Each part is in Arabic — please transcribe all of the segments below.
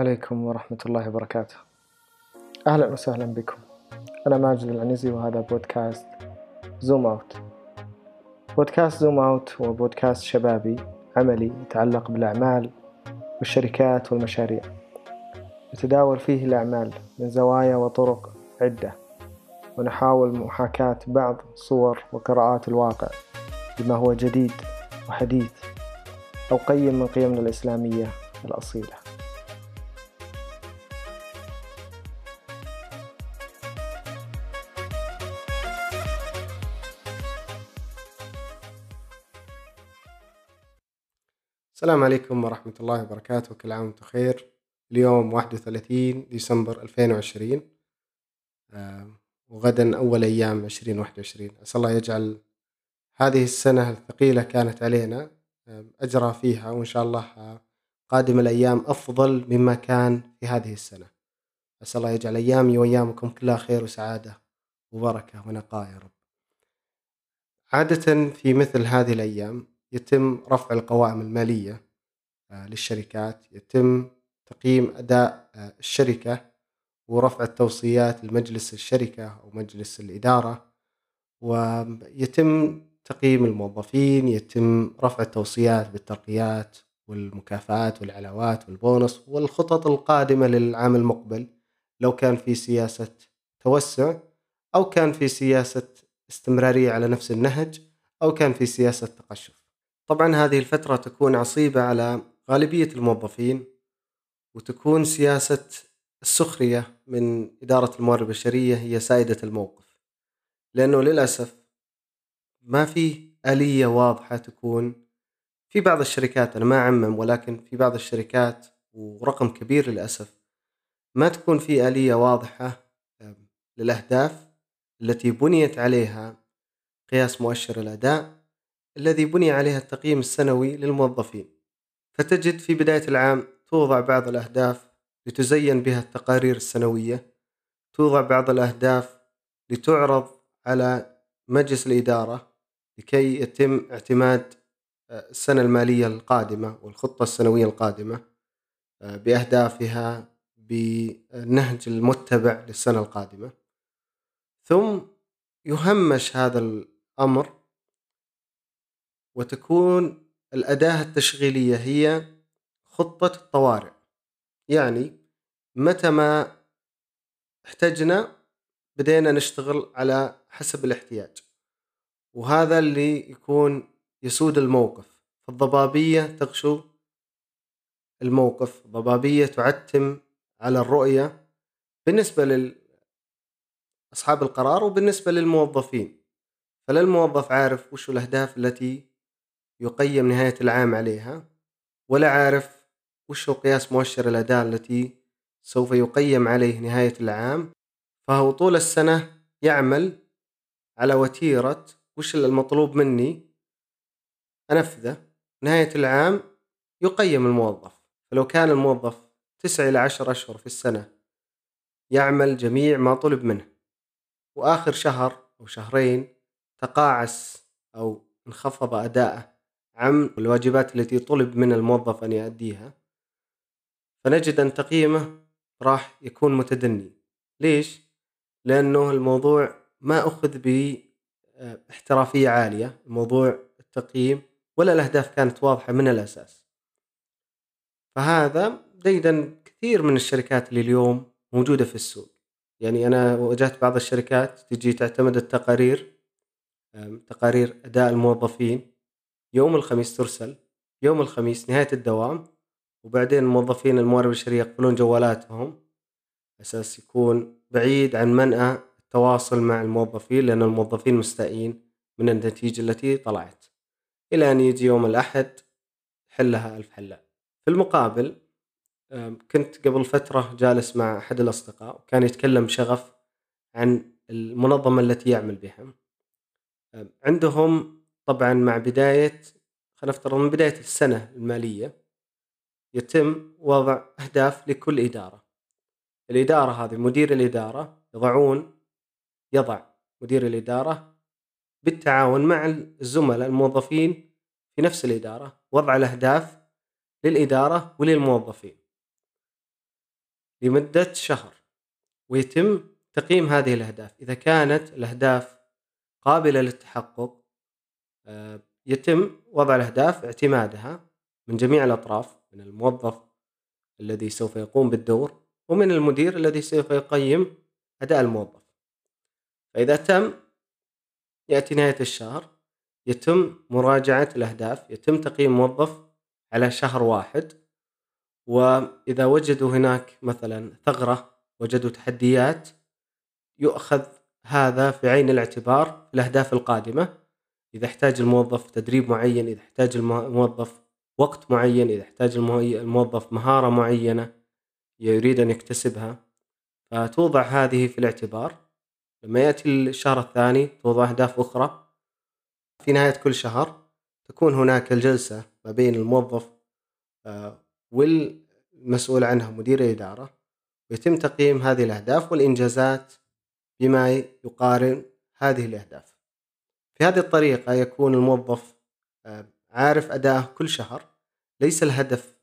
عليكم ورحمة الله وبركاته. أهلا وسهلا بكم. أنا ماجد العنزي وهذا بودكاست زوم أوت بودكاست زوم أوت هو بودكاست شبابي عملي يتعلق بالأعمال والشركات والمشاريع. نتداول فيه الأعمال من زوايا وطرق عدة ونحاول محاكاة بعض صور وقراءات الواقع بما هو جديد وحديث أو قيم من قيمنا الإسلامية الأصيلة. السلام عليكم ورحمة الله وبركاته. كل عام وأنتم بخير. اليوم 31 ديسمبر 2020 آه، وغدا أول أيام 2021 أسأل الله يجعل هذه السنة الثقيلة كانت علينا آه، أجرى فيها وإن شاء الله آه، قادم الأيام أفضل مما كان في هذه السنة. أسأل الله يجعل أيامي وأيامكم كلها خير وسعادة وبركة ونقاء يا رب. عادة في مثل هذه الأيام يتم رفع القوائم المالية آه، للشركات يتم تقييم أداء آه، الشركة ورفع التوصيات لمجلس الشركة أو مجلس الإدارة ويتم تقييم الموظفين يتم رفع التوصيات بالترقيات والمكافآت والعلاوات والبونص والخطط القادمة للعام المقبل لو كان في سياسة توسع أو كان في سياسة استمرارية على نفس النهج أو كان في سياسة تقشف. طبعا هذه الفترة تكون عصيبة على غالبية الموظفين وتكون سياسة السخرية من إدارة الموارد البشرية هي سائدة الموقف. لأنه للأسف ما في آلية واضحة تكون في بعض الشركات أنا ما أعمم ولكن في بعض الشركات ورقم كبير للأسف ما تكون في آلية واضحة للأهداف التي بنيت عليها قياس مؤشر الأداء الذي بني عليها التقييم السنوي للموظفين. فتجد في بداية العام توضع بعض الأهداف لتزين بها التقارير السنوية توضع بعض الأهداف لتعرض على مجلس الإدارة لكي يتم اعتماد آه، السنة المالية القادمة والخطة السنوية القادمة آه، بأهدافها بالنهج المتبع للسنة القادمة. ثم يهمش هذا الأمر وتكون الأداة التشغيلية هي خطة الطوارئ. يعني متى ما احتجنا بدينا نشتغل على حسب الاحتياج. وهذا اللي يكون يسود الموقف. الضبابية تغشو الموقف. الضبابية تعتم على الرؤية بالنسبة لأصحاب القرار وبالنسبة للموظفين. فلا الموظف عارف وش الأهداف التي يقيم نهاية العام عليها ولا عارف وش هو قياس مؤشر الأداء التي سوف يقيم عليه نهاية العام. فهو طول السنة يعمل على وتيرة وش المطلوب مني. أنفذه. نهاية العام يقيم الموظف. فلو كان الموظف تسعة إلى عشر أشهر في السنة يعمل جميع ما طلب منه. وآخر شهر أو شهرين تقاعس أو انخفض أداءه. عن الواجبات التي طلب من الموظف أن يؤديها فنجد أن تقييمه راح يكون متدني. ليش؟ لأنه الموضوع ما أخذ باحترافية عالية. موضوع التقييم ولا الأهداف كانت واضحة من الأساس. فهذا ديدا كثير من الشركات اللي اليوم موجودة في السوق. يعني أنا واجهت بعض الشركات تجي تعتمد التقارير تقارير أداء الموظفين. يوم الخميس ترسل يوم الخميس نهاية الدوام وبعدين الموظفين الموارد البشرية يقفلون جوالاتهم أساس يكون بعيد عن منأى التواصل مع الموظفين لأن الموظفين مستائين من النتيجة التي طلعت. إلى أن يجي يوم الأحد حلها ألف حلة في المقابل كنت قبل فترة جالس مع أحد الأصدقاء وكان يتكلم بشغف عن المنظمة التي يعمل بها. عندهم طبعا مع بداية خلينا نفترض من بداية السنة المالية يتم وضع أهداف لكل إدارة. الإدارة هذه مدير الإدارة يضعون يضع مدير الإدارة بالتعاون مع الزملاء الموظفين في نفس الإدارة وضع الأهداف للإدارة وللموظفين لمدة شهر ويتم تقييم هذه الأهداف. إذا كانت الأهداف قابلة للتحقق يتم وضع الأهداف اعتمادها من جميع الأطراف من الموظف الذي سوف يقوم بالدور ومن المدير الذي سوف يقيم أداء الموظف. فإذا تم يأتي نهاية الشهر يتم مراجعة الأهداف يتم تقييم موظف على شهر واحد وإذا وجدوا هناك مثلا ثغرة وجدوا تحديات يؤخذ هذا في عين الاعتبار الأهداف القادمة. إذا احتاج الموظف تدريب معين إذا احتاج الموظف وقت معين إذا احتاج الموظف مهارة معينة يريد أن يكتسبها فتوضع هذه في الاعتبار. لما يأتي الشهر الثاني توضع أهداف أخرى. في نهاية كل شهر تكون هناك الجلسة ما بين الموظف آه، والمسؤول عنها مدير الإدارة. ويتم تقييم هذه الأهداف والإنجازات بما يقارن هذه الأهداف. في هذه الطريقة يكون الموظف آه، عارف أداءه كل شهر. ليس الهدف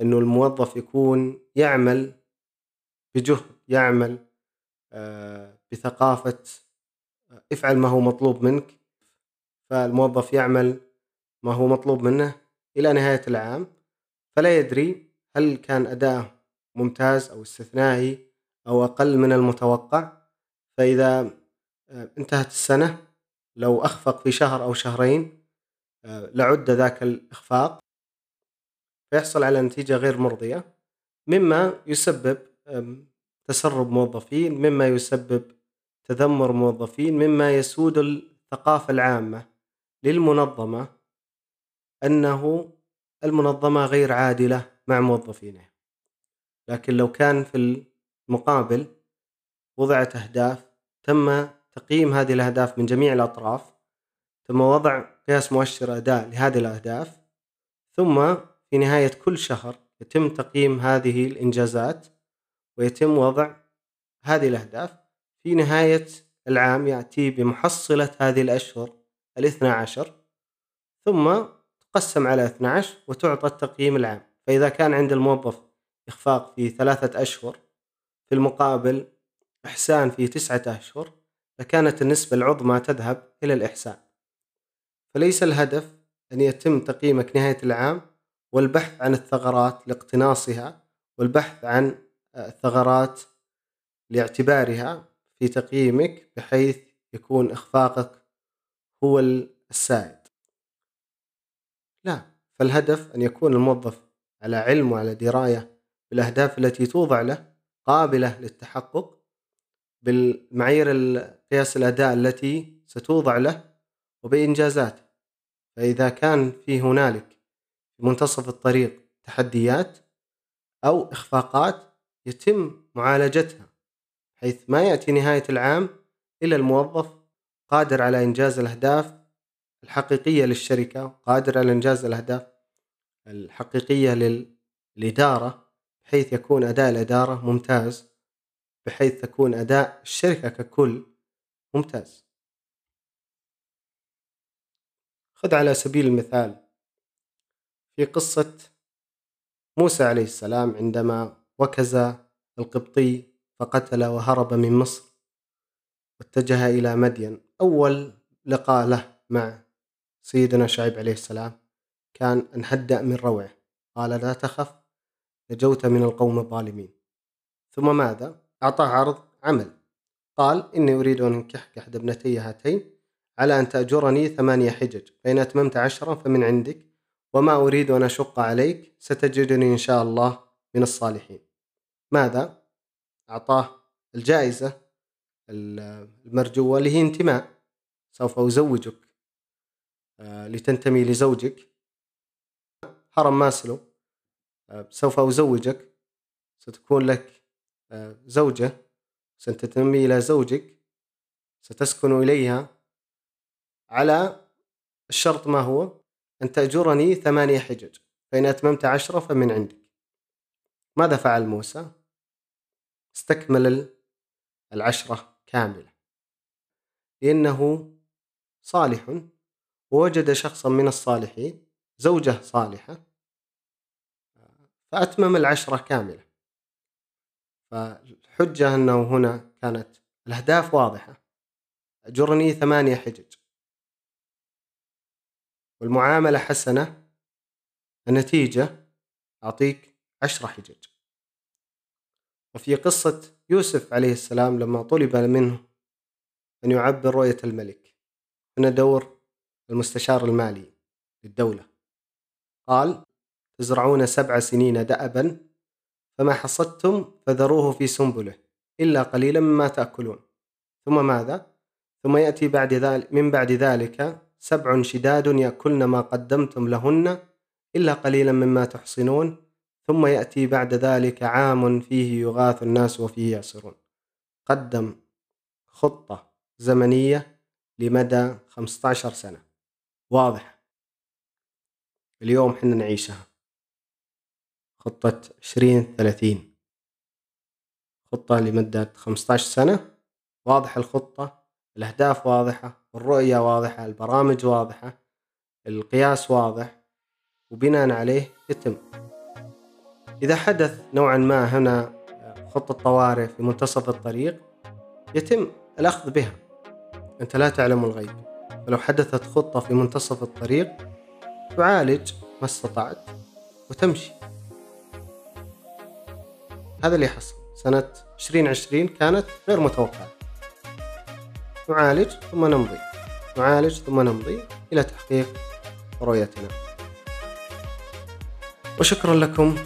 أنه الموظف يكون يعمل بجهد يعمل آه، بثقافة افعل ما هو مطلوب منك. فالموظف يعمل ما هو مطلوب منه إلى نهاية العام. فلا يدري هل كان أداءه ممتاز أو استثنائي أو أقل من المتوقع. فإذا آه، انتهت السنة لو أخفق في شهر أو شهرين آه، لعد ذاك الإخفاق فيحصل على نتيجة غير مرضية مما يسبب تسرب موظفين مما يسبب تذمر موظفين مما يسود الثقافة العامة للمنظمة أنه المنظمة غير عادلة مع موظفينها. لكن لو كان في المقابل وضعت أهداف تم تقييم هذه الأهداف من جميع الأطراف ثم وضع قياس مؤشر أداء لهذه الأهداف ثم في نهاية كل شهر يتم تقييم هذه الإنجازات ويتم وضع هذه الأهداف. في نهاية العام يأتي بمحصلة هذه الأشهر الاثنى عشر ثم تقسم على 12 وتعطى التقييم العام. فإذا كان عند الموظف إخفاق في ثلاثة أشهر في المقابل إحسان في تسعة أشهر فكانت النسبة العظمى تذهب إلى الإحسان. فليس الهدف أن يتم تقييمك نهاية العام والبحث عن الثغرات لاقتناصها والبحث عن الثغرات لاعتبارها في تقييمك بحيث يكون إخفاقك هو السائد. لا فالهدف أن يكون الموظف على علم وعلى دراية بالأهداف التي توضع له قابلة للتحقق بالمعايير قياس الأداء التي ستوضع له وبإنجازاته. فإذا كان في هنالك في منتصف الطريق تحديات أو إخفاقات يتم معالجتها حيث ما يأتي نهاية العام إلى الموظف قادر على إنجاز الأهداف الحقيقية للشركة قادر على إنجاز الأهداف الحقيقية للإدارة بحيث يكون أداء الإدارة ممتاز بحيث تكون أداء الشركة ككل ممتاز. خذ على سبيل المثال في قصة موسى عليه السلام عندما وكز القبطي فقتل وهرب من مصر واتجه إلى مدين. أول لقاء له مع سيدنا شعيب عليه السلام كان أن هدأ من روعه. قال لا تخف نجوت من القوم الظالمين. ثم ماذا؟ أعطاه عرض عمل. قال إني أريد أن أنكحك إحدى ابنتي هاتين على أن تأجرني ثمانية حجج. فإن أتممت عشرا فمن عندك وما أريد أن أشق عليك ستجدني إن شاء الله من الصالحين. ماذا؟ أعطاه الجائزة المرجوة اللي هي انتماء. سوف أزوجك. آه، لتنتمي لزوجك. هرم ماسلو آه، سوف أزوجك. ستكون لك آه، زوجة. ستنتمي إلى زوجك ستسكن إليها. على الشرط ما هو؟ أن تأجرني ثمانية حجج فإن أتممت عشرة فمن عندك. ماذا فعل موسى؟ استكمل العشرة كاملة. لأنه صالح ووجد شخصا من الصالحين زوجة صالحة فأتمم العشرة كاملة. فالحجة أنه هنا كانت الأهداف واضحة. أجرني ثمانية حجج. والمعاملة حسنة. النتيجة أعطيك عشرة حجج. وفي قصة يوسف عليه السلام لما طلب منه أن يعبر رؤية الملك هنا دور المستشار المالي للدولة. قال تزرعون سبع سنين دأبا فما حصدتم فذروه في سنبله إلا قليلا مما تأكلون. ثم ماذا؟ ثم يأتي بعد ذلك من بعد ذلك سبع شداد يأكلن ما قدمتم لهن إلا قليلا مما تحصنون. ثم يأتي بعد ذلك عام فيه يغاث الناس وفيه يعصرون. قدم خطة زمنية لمدى 15 سنة. واضح. اليوم حنا نعيشها. خطة 2030 خطة لمدة 15 سنة. واضح الخطة الأهداف واضحة الرؤية واضحة البرامج واضحة القياس واضح وبناء عليه يتم. إذا حدث نوعا ما هنا خطة طوارئ في منتصف الطريق يتم الأخذ بها. أنت لا تعلم الغيب. ولو حدثت خطة في منتصف الطريق تعالج ما استطعت وتمشي. هذا اللي حصل سنة 2020 كانت غير متوقعة. نعالج ثم نمضي. نعالج ثم نمضي إلى تحقيق رؤيتنا. وشكرا لكم.